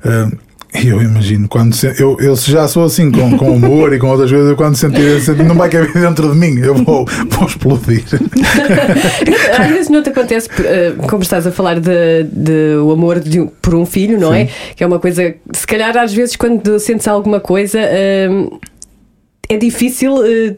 E eu imagino, quando se- eu, eu já sou assim com, com humor e com outras coisas, eu quando sentir esse não vai caber dentro de mim, eu vou, vou explodir. Às vezes não te acontece, eh, como estás a falar de, de o amor de por um filho, não é? Que é uma coisa, se calhar às vezes quando sentes alguma coisa eh, é difícil eh,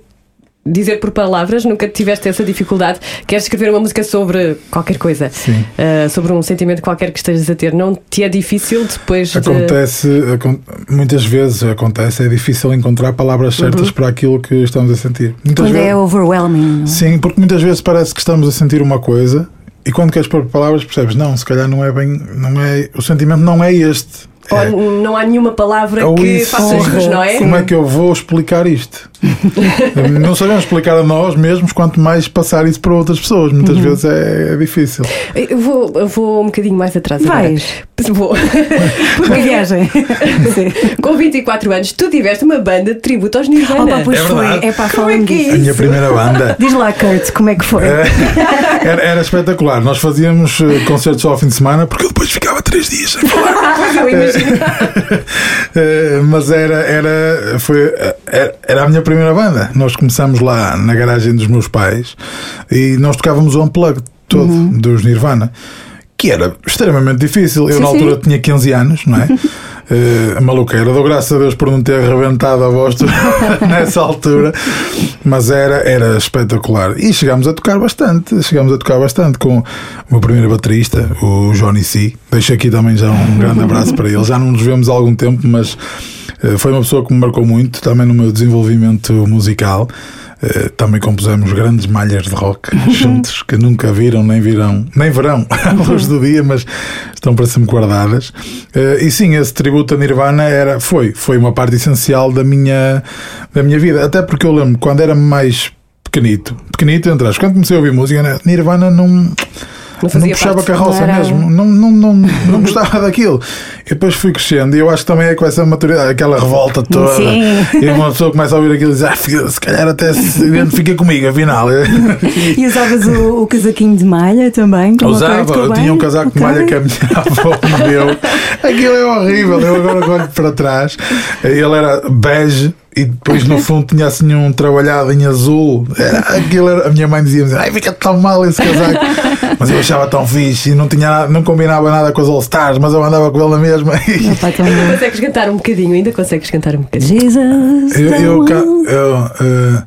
dizer por palavras, nunca tiveste essa dificuldade. Queres escrever uma música sobre qualquer coisa, Sim. eh, sobre um sentimento qualquer que estejas a ter, não te é difícil depois de. Acontece, acon- muitas vezes acontece, é difícil encontrar palavras certas para aquilo que estamos a sentir. Muitas Quando vezes, é overwhelming. é? Sim, porque muitas vezes parece que estamos a sentir uma coisa e quando queres pôr palavras percebes, não, se calhar não é bem, não é, o sentimento não é este. É, Ou não há nenhuma palavra Ou que faça jus, não é? Como é que eu vou explicar isto? Não sabemos explicar a nós mesmos, quanto mais passar isso para outras pessoas. Muitas Uhum. vezes é, é difícil. Eu vou, eu vou um bocadinho mais atrás Vais. agora. Vou. Uma viagem. Com 24 anos, tu tiveste uma banda de tributo aos Nirvana. Opa, pois É foi. verdade. É para Como falar é que é disso. A minha Isso. primeira banda. Diz lá, Kurt, como é que foi? Era, era espetacular. Nós fazíamos eh, concertos ao fim de semana porque eu depois ficava três dias sem falar. Eu imagino. Eh, mas era, era, foi, eh, era, era a minha primeira banda. Nós começamos lá na garagem dos meus pais e nós tocávamos o unplug todo dos Nirvana. Que era extremamente difícil. Eu, Sim, na altura, sim. tinha 15 anos, não é? Uh, maluqueira, dou graças a Deus por não ter arrebentado a voz nessa altura, mas era, era espetacular. E chegámos a tocar bastante, chegámos a tocar bastante com o meu primeiro baterista, o Johnny C. Deixo aqui também já um grande abraço para ele. Já não nos vemos há algum tempo, mas foi uma pessoa que me marcou muito também no meu desenvolvimento musical. Uh, também compusemos grandes malhas de rock juntos que nunca viram, nem virão, nem verão à luz do dia, mas estão para sempre guardadas. Uh, e sim, esse tributo a Nirvana era, foi, foi uma parte essencial da minha, da minha vida. Até porque eu lembro quando era mais pequenito, pequenito entre quando comecei a ouvir música, né, Nirvana não. Não Não puxava carroça Não mesmo, não, não, não, não gostava daquilo. E depois fui crescendo, e eu acho que também é com essa maturidade, aquela revolta toda. Sim. E uma pessoa começa a ouvir aquilo e diz: ah, se calhar até se identifica comigo, afinal. E usavas o, o casaquinho de malha também? Usava, eu tinha um casaco de Ok. malha que a minha avó me deu. Aquilo é horrível. Eu agora olho para trás. Ele era bege e depois no fundo tinha assim um trabalhado em azul. Era, aquilo era, a minha mãe dizia-me: Ai, fica tão mal esse casaco. Mas eu achava tão fixe e não, tinha, não combinava nada com os All Stars, mas eu andava com ele na mesma. E Opa, bom. Consegues cantar um bocadinho, ainda consegues cantar um bocadinho. Jesus. Eu, eu, one. eu, eh,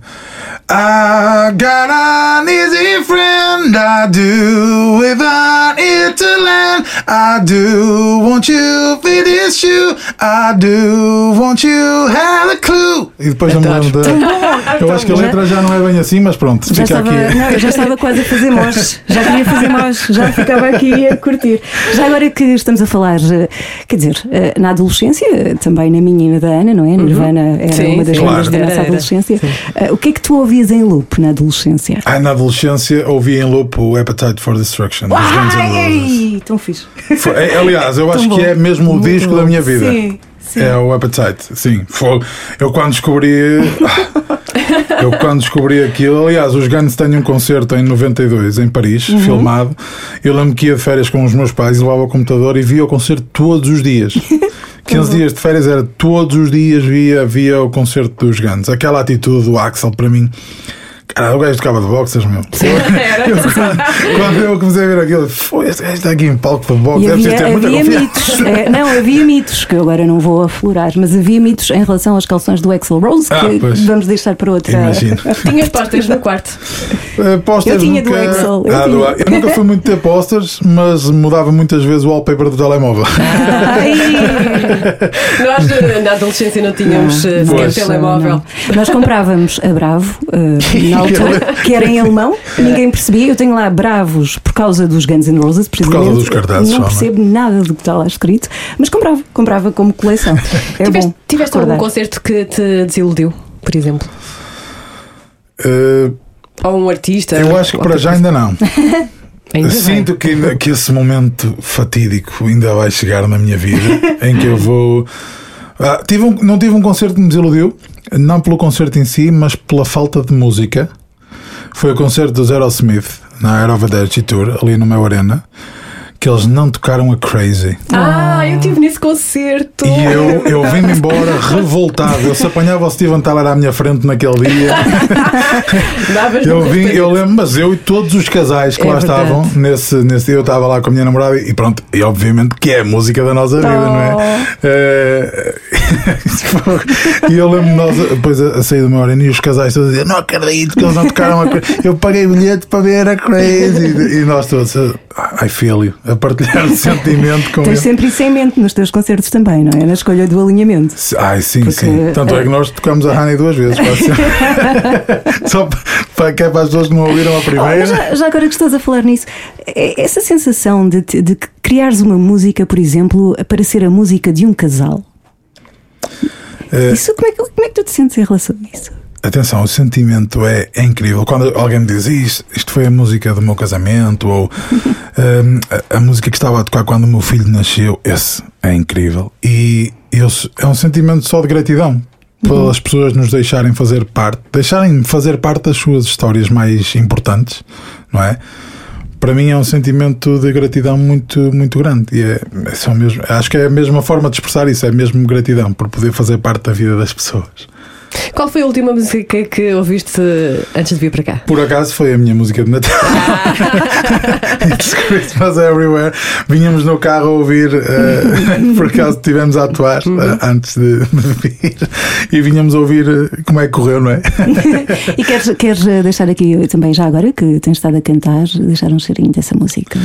I got an easy friend, I do, without it to land. I do want you fit this shoe, I do want you have a clue. E depois não me lembro da. Eu acho que a letra já não é bem assim, mas pronto, Já fica estava, aqui. não, eu já estava quase a fazer mós, já queria fazer mós, já ficava aqui a curtir. Já agora que estamos a falar, eh, quer dizer, eh, na adolescência, também na minha e na da Ana, não é? Nirvana era Sim, uma das sim. Claro. da Era, nossa era. adolescência. Eh, O que é que tu ouvias em loop na adolescência? Ai, na adolescência ouvi em loop o Appetite for Destruction. Ai, tão fixe. Foi- é, aliás, eu acho Tão que bom. é mesmo o Muito disco bom. da minha vida. Sim. É o Appetite, sim. Foi- Eu quando descobri. Eu quando descobri aquilo, aliás, os Guns têm um concerto em 92 em Paris, Uhum. filmado. Eu lembro que ia de férias com os meus pais e levava o computador e via o concerto todos os dias. 15 dias de férias era todos os dias via, via o concerto dos Guns. Aquela atitude do Axel para mim. Cara, o gajo tocava de boxers, meu. Eu, quando, quando eu comecei a ver aquilo, foi, este gajo está aqui em palco de boxe, deve havia, ter muita havia confiança. mitos, é, não, havia mitos que eu agora não vou aflorar, mas havia mitos em relação às calções do Axel Rose que Ah, pois. vamos deixar para outra. Imagino. Tinhas pósteres no quarto. Uh, posters Eu tinha do nunca... Excel, eu Ah, tinha. do- eu nunca fui muito ter posters, mas mudava muitas vezes o wallpaper do telemóvel. Ai, Nós eh, na adolescência não tínhamos eh, sequer Pois. telemóvel. não. Nós comprávamos a Bravo eh, na altura, que era em alemão, ninguém percebia. Eu tenho lá Bravos por causa dos Guns N' Roses, precisamente. causa dos cartazes, Não só, não é? percebo nada do que está lá escrito, mas comprava, comprava como coleção. É tiveste bom. tiveste algum concerto que te desiludiu, por exemplo? Uh, Ou um artista? eu acho que para já ainda não. Ainda. Sinto que, que esse momento fatídico ainda vai chegar na minha vida em que eu vou. Ah, tive um- não tive um concerto que me desiludiu, não pelo concerto em si, mas pela falta de música. Foi o concerto dos Aerosmith na Aero of Energy Tour, ali no meu Arena, que eles não tocaram a Crazy. Ah, eu estive nesse concerto. E eu, eu vim-me embora revoltado. Eu se apanhava o Steven Tyler à minha frente naquele dia. Eu vim, eu lembro, mas eu e todos os casais que É lá verdade. estavam nesse, nesse dia, eu estava lá com a minha namorada e pronto, e obviamente que é a música da nossa vida, não é? Oh. Eh, e eu lembro nós depois a, a sair do meu arena e os casais todos a dizer: Não acredito que eles não tocaram a Crazy. Eu paguei bilhete para ver a Crazy. E, e nós todos, I feel you, a partilhar o sentimento com Tens ele. sempre isso em mente nos teus concertos também, não é? Na escolha do alinhamento. Ai, sim, Porque, sim. Tanto é que nós tocamos a Honey duas vezes. Só para, que é para as pessoas que não ouviram a primeira. já, já agora que estás a falar nisso, é- essa sensação de, de criares uma música, por exemplo, para ser a música de um casal. Eh, Isso, como, é que, como é que tu te sentes em relação a isso? Atenção, o sentimento é, é incrível. Quando alguém me diz isto, isto foi a música do meu casamento ou hum, a, a música que estava a tocar quando o meu filho nasceu, esse é incrível. E eu, é um sentimento só de gratidão pelas pessoas nos deixarem fazer parte, deixarem fazer parte das suas histórias mais importantes, não é? Para mim é um sentimento de gratidão muito, muito grande. E é, é mesmo, acho que é a mesma forma de expressar isso, é mesmo gratidão por poder fazer parte da vida das pessoas. Qual foi a última música que ouviste antes de vir para cá? Por acaso foi a minha música de Natal. It's Christmas Everywhere. Vinhamos no carro a ouvir, eh, por acaso estivemos a atuar eh, antes de, de vir e vinhamos a ouvir eh, como é que correu, não é? E queres, queres deixar aqui também, já agora que tens estado a cantar, deixar um cheirinho dessa música?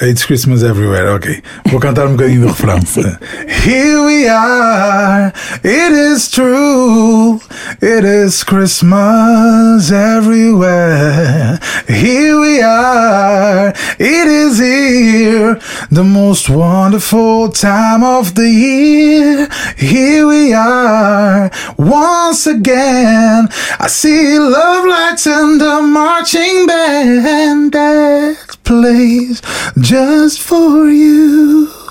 It's Christmas Everywhere, ok. Vou cantar um bocadinho do refrão. Here we are, it is true, it is Christmas everywhere. Here we are, it is here, the most wonderful time of the year. Here we are, once again. I see love lights and the marching band that plays just for you.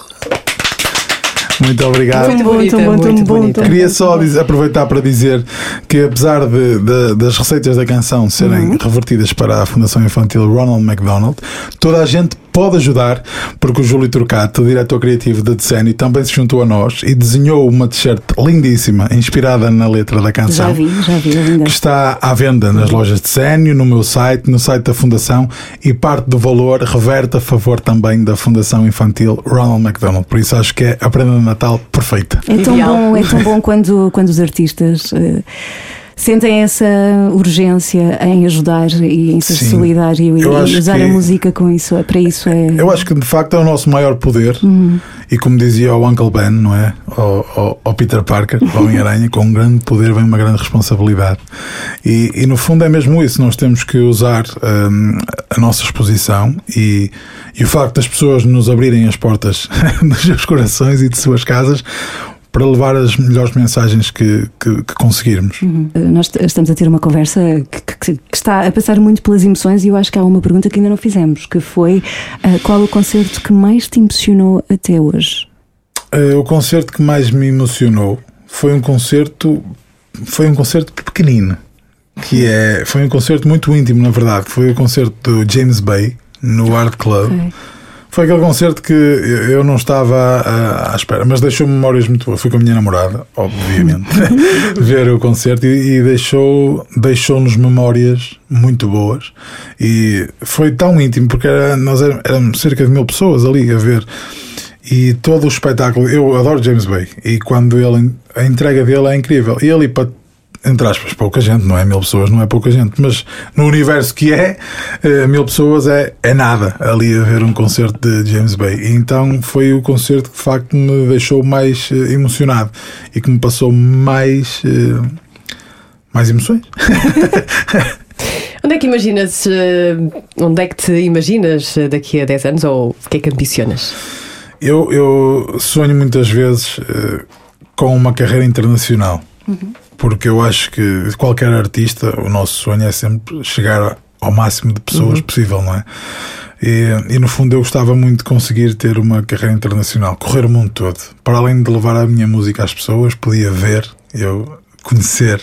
Muito obrigado. Tão bom, bonita, tão muito bom, bonita. Queria só dizer- aproveitar para dizer que, apesar de, de- das receitas da canção serem revertidas para a Fundação Infantil Ronald McDonald, toda a gente pode ajudar, porque o Júlio Turcato, diretor criativo da Deceni, também se juntou a nós e desenhou uma t-shirt lindíssima, inspirada na letra da canção. Já vi, já vi, é linda. Que está à venda nas lojas de no meu site, no site da Fundação e parte do valor reverte a favor também da Fundação Infantil Ronald McDonald. Por isso acho que é a prenda de Natal perfeita. É tão Ideal. bom, é tão bom quando, quando os artistas eh, sentem essa urgência em ajudar e em ser Sim. solidário e, e usar que- a música com isso. é- Para isso é. Eu acho que de facto é o nosso maior poder. E como dizia o Uncle Ben, não é? Ou Peter Parker, o Homem-Aranha, com um grande poder vem uma grande responsabilidade. E, e no fundo é mesmo isso. Nós temos que usar hum, a nossa exposição e, e o facto das pessoas nos abrirem as portas dos seus corações e de suas casas para levar as melhores mensagens que, que, que conseguirmos. Eh, Nós estamos a ter uma conversa que, que- está a passar muito pelas emoções e eu acho que há uma pergunta que ainda não fizemos, que foi eh, qual o concerto que mais te emocionou até hoje? eh, o concerto que mais me emocionou foi um concerto foi um concerto pequenino que é foi um concerto muito íntimo na verdade foi o concerto do James Bay no Art Club Ok. Foi aquele concerto que eu não estava ah, à espera mas deixou memórias muito boas. Fui com a minha namorada obviamente ver o concerto e, e deixou deixou-nos memórias muito boas. E foi tão íntimo porque era, nós éramos, cerca de mil pessoas ali a ver. E todo o espetáculo, eu adoro James Bay e quando ele, a entrega dele é incrível. E ele, para, entre aspas, pouca gente, não é? Mil pessoas não é pouca gente, mas no universo que é, eh, mil pessoas é, é nada ali a ver um concerto de James Bay. E então foi o concerto que de facto me deixou mais eh, emocionado e que me passou mais. eh, mais emoções. Onde é que imaginas, onde é que te imaginas daqui a 10 anos ou o que é que ambicionas? Eu, eu sonho muitas vezes com uma carreira internacional, porque eu acho que qualquer artista, o nosso sonho é sempre chegar ao máximo de pessoas possível, não é? E, e no fundo eu gostava muito de conseguir ter uma carreira internacional, correr o mundo todo. Para além de levar a minha música às pessoas, podia ver, eu conhecer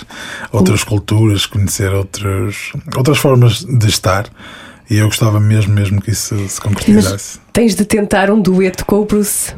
outras culturas, conhecer outros, outras formas de estar. E eu gostava mesmo, mesmo que isso se concretizasse. Tens de tentar um dueto com o Bruce.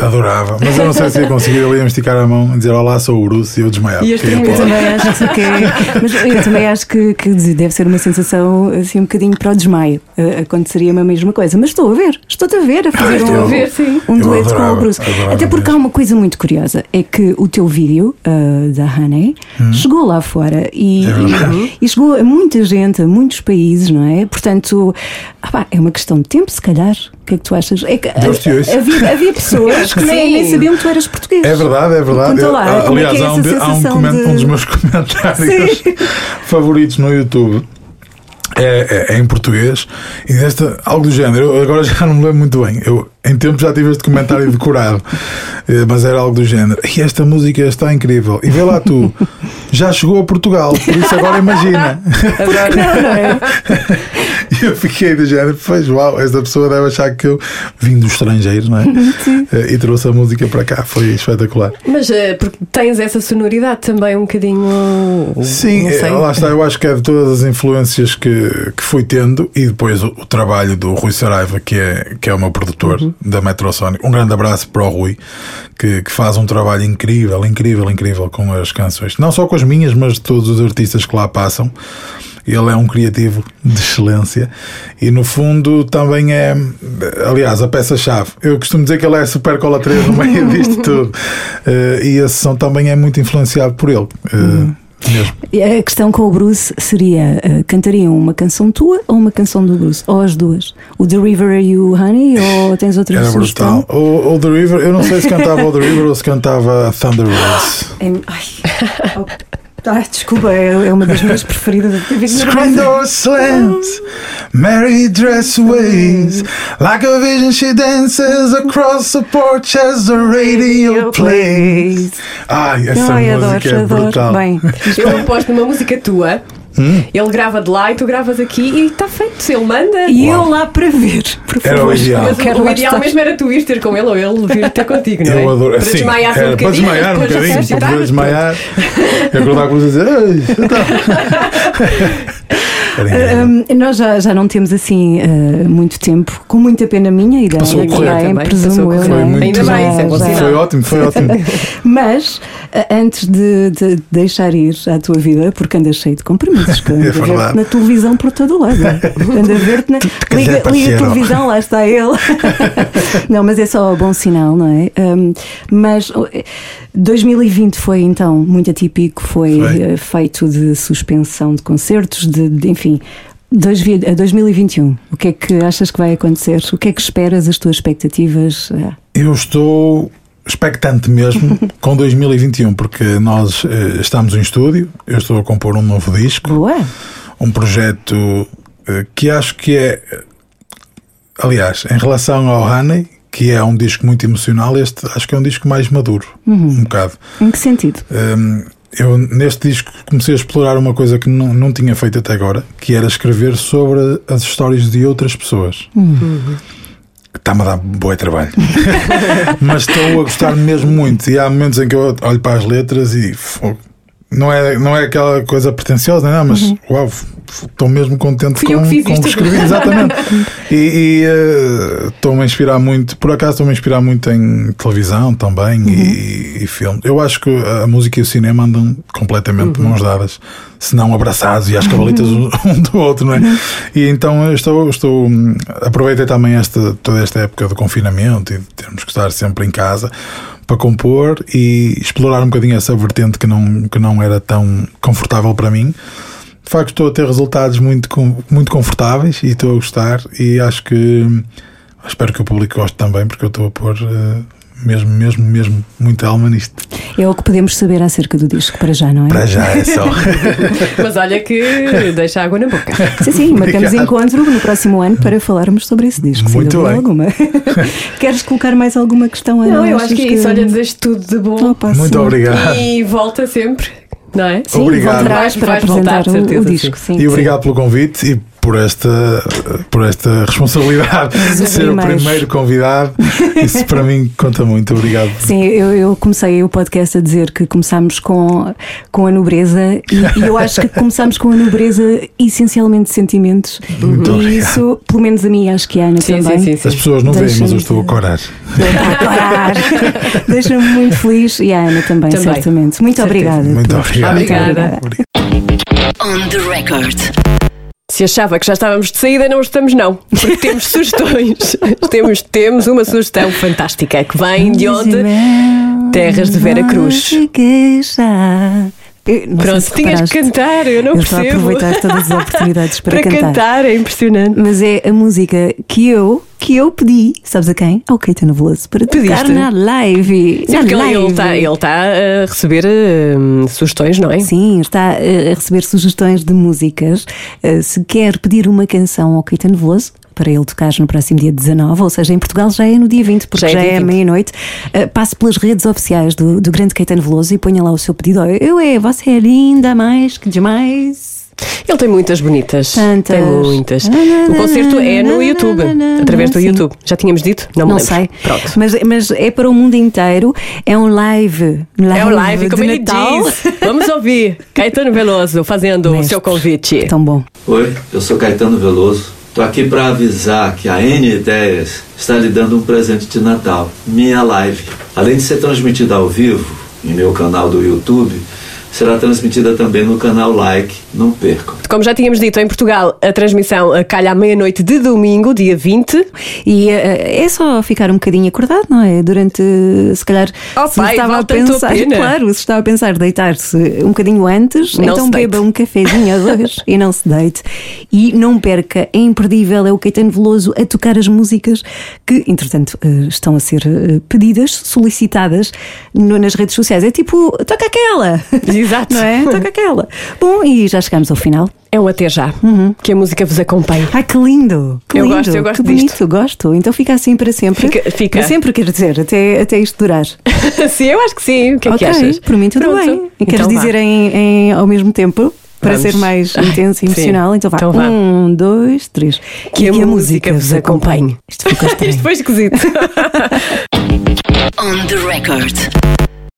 Adorava, mas eu não sei se ia conseguir. Ele ia esticar a mão e dizer Olá, sou o Bruce e eu desmaiava. E eu lá. também acho que é- mas eu também acho que, que deve ser uma sensação assim um bocadinho para o desmaio. Eh, Aconteceria-me a mesma coisa. Mas estou a ver, estou-te a ver a fazer Estou um, a ver, sim. um Eu dueto com adorava, o Bruce. adorava Até porque há uma coisa muito curiosa: é que o teu vídeo eh, da Honey chegou lá fora e, Hum. É e, e chegou a muita gente, a muitos países, não é? Portanto, ah pá, é uma questão de tempo, se calhar. O que é que tu achas? É que, Deus te ouça. havia, havia pessoas que nem, Sim. nem sabiam que tu eras português. É verdade, é verdade. Eu- lá, é aliás, é há, um, há um, sensação coment- de- um dos meus comentários favoritos no YouTube. É, é- é em português e desta, algo do género. Eu agora já não me lembro muito bem. Eu, em tempo, já tive este comentário decorado, Eh, mas era algo do género. E esta música está incrível. E vê lá tu, já chegou a Portugal, por isso agora imagina. Não, não é? E eu fiquei do género, pois uau, esta pessoa deve achar que eu vim do estrangeiro, não é? Eh, E trouxe a música para cá, foi espetacular. Mas eh, porque tens essa sonoridade também um bocadinho. Sim, lá está, eu acho que é de todas as influências que, que fui tendo e depois o, o trabalho do Rui Saraiva, que é, que é o meu produtor Uhum. Da Metrosonic. Um grande abraço para o Rui, que, que faz um trabalho incrível, incrível, incrível com as canções. Não só com as minhas, mas de todos os artistas que lá passam. Ele é um criativo de excelência e, no fundo, também é. Aliás, a peça-chave. Eu costumo dizer que ele é super cola 3 no meio disto tudo. Eh, e a sessão também é muito influenciado por ele. eh, Mesmo. E A questão com o Bruce seria: eh, cantariam uma canção tua ou uma canção do Bruce? Ou as duas? O The River Are You Honey? Ou tens outra Era sugestão? brutal. O, o The River, eu não sei se cantava o The River ou se cantava Thunder Roads. É- ai, ai, desculpa, é, é uma das minhas preferidas. Fico nervosa. Screen door slams, Mary dress waves, like a vision she dances across the porch as the radio plays. Ai, essa Ai, música adoro, é adoro. brutal. Bem, Eu aposto numa música tua. Hum? Ele grava de lá e tu gravas aqui e está feito. Se ele manda. e Uau. eu lá para ver, por Era o favor. ideal. Mas Quero o lá ideal estar. mesmo era tu ir ter com ele ou ele vir ter contigo, não é? Eu adoro. Para Sim, desmaiar um era para bocadinho. desmaiar um bocadinho, para desmaiar e acordar com a luz e dizer. Incrível. Hum, nós já, já não temos assim uh, muito tempo, com muita pena minha e da Passou Ana também, presumo eu. não é? Foi muito Ainda bem, isso é bom Já- sinal. Foi ótimo, foi ótimo. Mas uh, antes de, de deixar ir à tua vida, porque andas cheio de compromissos, que ando É a ver-te na televisão por todo o lado. Ando a ver-te na. Liga, liga a televisão, lá está ele. não, mas é só bom sinal, não é? Um, mas uh, 2020 foi então muito atípico, foi, Foi. uh, feito de suspensão de concertos, de, de- enfim. Uh, 2021, o que é que achas que vai acontecer? O que é que esperas, as tuas expectativas? Uh, Eu estou expectante mesmo com 2021, porque nós eh, estamos em estúdio, eu estou a compor um novo disco, boa! um projeto eh, que acho que é. Aliás, em relação ao Honey, que é um disco muito emocional, este acho que é um disco mais maduro, um bocado. Em que sentido? Hum, eu neste disco comecei a explorar uma coisa que não, não tinha feito até agora, que era escrever sobre as histórias de outras pessoas. está-me a dar bom trabalho. Mas estou a gostar mesmo muito. E há momentos em que eu olho para as letras e não é, não é aquela coisa pretenciosa, não, mas Uhum. uau, estou mesmo contente Fui com, com o que isto. escrevi, exatamente. e eh, estou-me a inspirar muito, por acaso estou-me a inspirar muito em televisão também Uhum. e, e filme. Eu acho que a música e o cinema andam completamente de Uhum. mãos dadas, se não abraçados e às cavalitas um um do outro, não é? Uhum. E então estou, estou aproveitei também esta, toda esta época de confinamento e de termos que estar sempre em casa para compor e explorar um bocadinho essa vertente que não, que não era tão confortável para mim. De facto, estou a ter resultados muito, muito confortáveis e estou a gostar. E acho que espero que o público goste também, porque eu estou a pôr eh, mesmo, mesmo, mesmo muita alma nisto. É o que podemos saber acerca do disco para já, não é? Para já é só. Mas olha que deixa água na boca. Sim, sim, marcamos Obrigado. encontro no próximo ano para falarmos sobre esse disco. Muito bem. alguma. Queres colocar mais alguma questão? Não, eu acho que é isso. Olha, desejo tudo de bom. Opa, Muito sim. obrigado. E volta sempre, não é? Sim, Obrigado. voltarás para apresentar voltar, o- o, sim. disco. Sim, E obrigado pelo convite e por esta, por esta responsabilidade de ser o primeiro convidado. Isso para mim conta muito. Obrigado. Sim, eu, eu comecei o podcast a dizer que começámos com, com a nobreza e, e eu acho que começámos com a nobreza essencialmente de sentimentos. Muito e obrigado. isso, pelo menos a mim, acho que a Ana Sim, também. sim, sim, sim. As pessoas não veem, mas eu estou a corar. Está a corar. Deixa-me muito feliz e a Ana também, Também. certamente. Muito Certeza. obrigada. Muito obrigado. Obrigada. On the record. Se achava que já estávamos de saída, não estamos, não. Porque temos sugestões. temos, temos uma sugestão fantástica que vem de onde? Terras de Vera Cruz. Não Pronto, se tinhas que cantar, eu não eu estou a percebo. aproveitar todas as oportunidades para, Para cantar, é impressionante. Mas é a música que eu, que eu pedi, sabes a quem? Ao Caetano Veloso, para tocar Pediste? na live. Sim, na porque ele- live. ele está ele tá a receber hum, sugestões, não é? Sim, está eh, a receber sugestões de músicas. Eh, Se quer pedir uma canção ao Caetano Veloso, para ele tocar no próximo dia 19, ou seja, em Portugal já é no dia 20, porque Já é é, 20. meia-noite. Eh, Passe pelas redes oficiais do, do grande Caetano Veloso e ponha lá o seu pedido. Eu é, você é linda, mais que demais. Ele tem muitas bonitas. Tantas. Tem muitas. O concerto é no YouTube, através do Sim. YouTube. Já tínhamos dito? Não me Não sei. Pronto. Mas, mas é para o mundo inteiro. É um live. É o live, como ele Natal. diz. Vamos ouvir Caetano Veloso fazendo o seu convite. Tão bom. Oi, eu sou Caetano Veloso. Tô aqui para avisar que a N Ideias está lhe dando um presente de Natal, minha live. Além de ser transmitida ao vivo em meu canal do YouTube, será transmitida também no canal Like. Não percam. Como já tínhamos dito, em Portugal a transmissão eh, calha à meia-noite de domingo, dia 20. E eh, é só ficar um bocadinho acordado, não é? Durante, se calhar, Oh, se pai, estava a a pensar, pena. claro, se estava a pensar deitar-se um bocadinho antes, Não então beba um cafezinho a dois e não se deite. E não perca, é imperdível, é o Caetano Veloso a tocar as músicas que, entretanto, eh, estão a ser pedidas, solicitadas nas redes sociais. É tipo, toca aquela! Exato. Não é? Toca aquela. Bom, e já chegamos ao final. É um até já. Que a música vos acompanhe. Ai, que lindo! Que Eu lindo, gosto, eu gosto que bonito, disto. gosto. Então fica assim para sempre. Fica- fica. Para sempre, quer dizer, até, até isto durar. sim, eu acho que sim. O que é ok, que achas? por mim tudo Pronto. bem. E queres Então vá. dizer em, em- ao mesmo tempo? Para Vamos. ser mais Ai, intenso e emocional, então vá. Então vá. Um, dois, três. Que E a música vos acompanhe. Isto ficou estranho. Isto foi esquisito. On the record.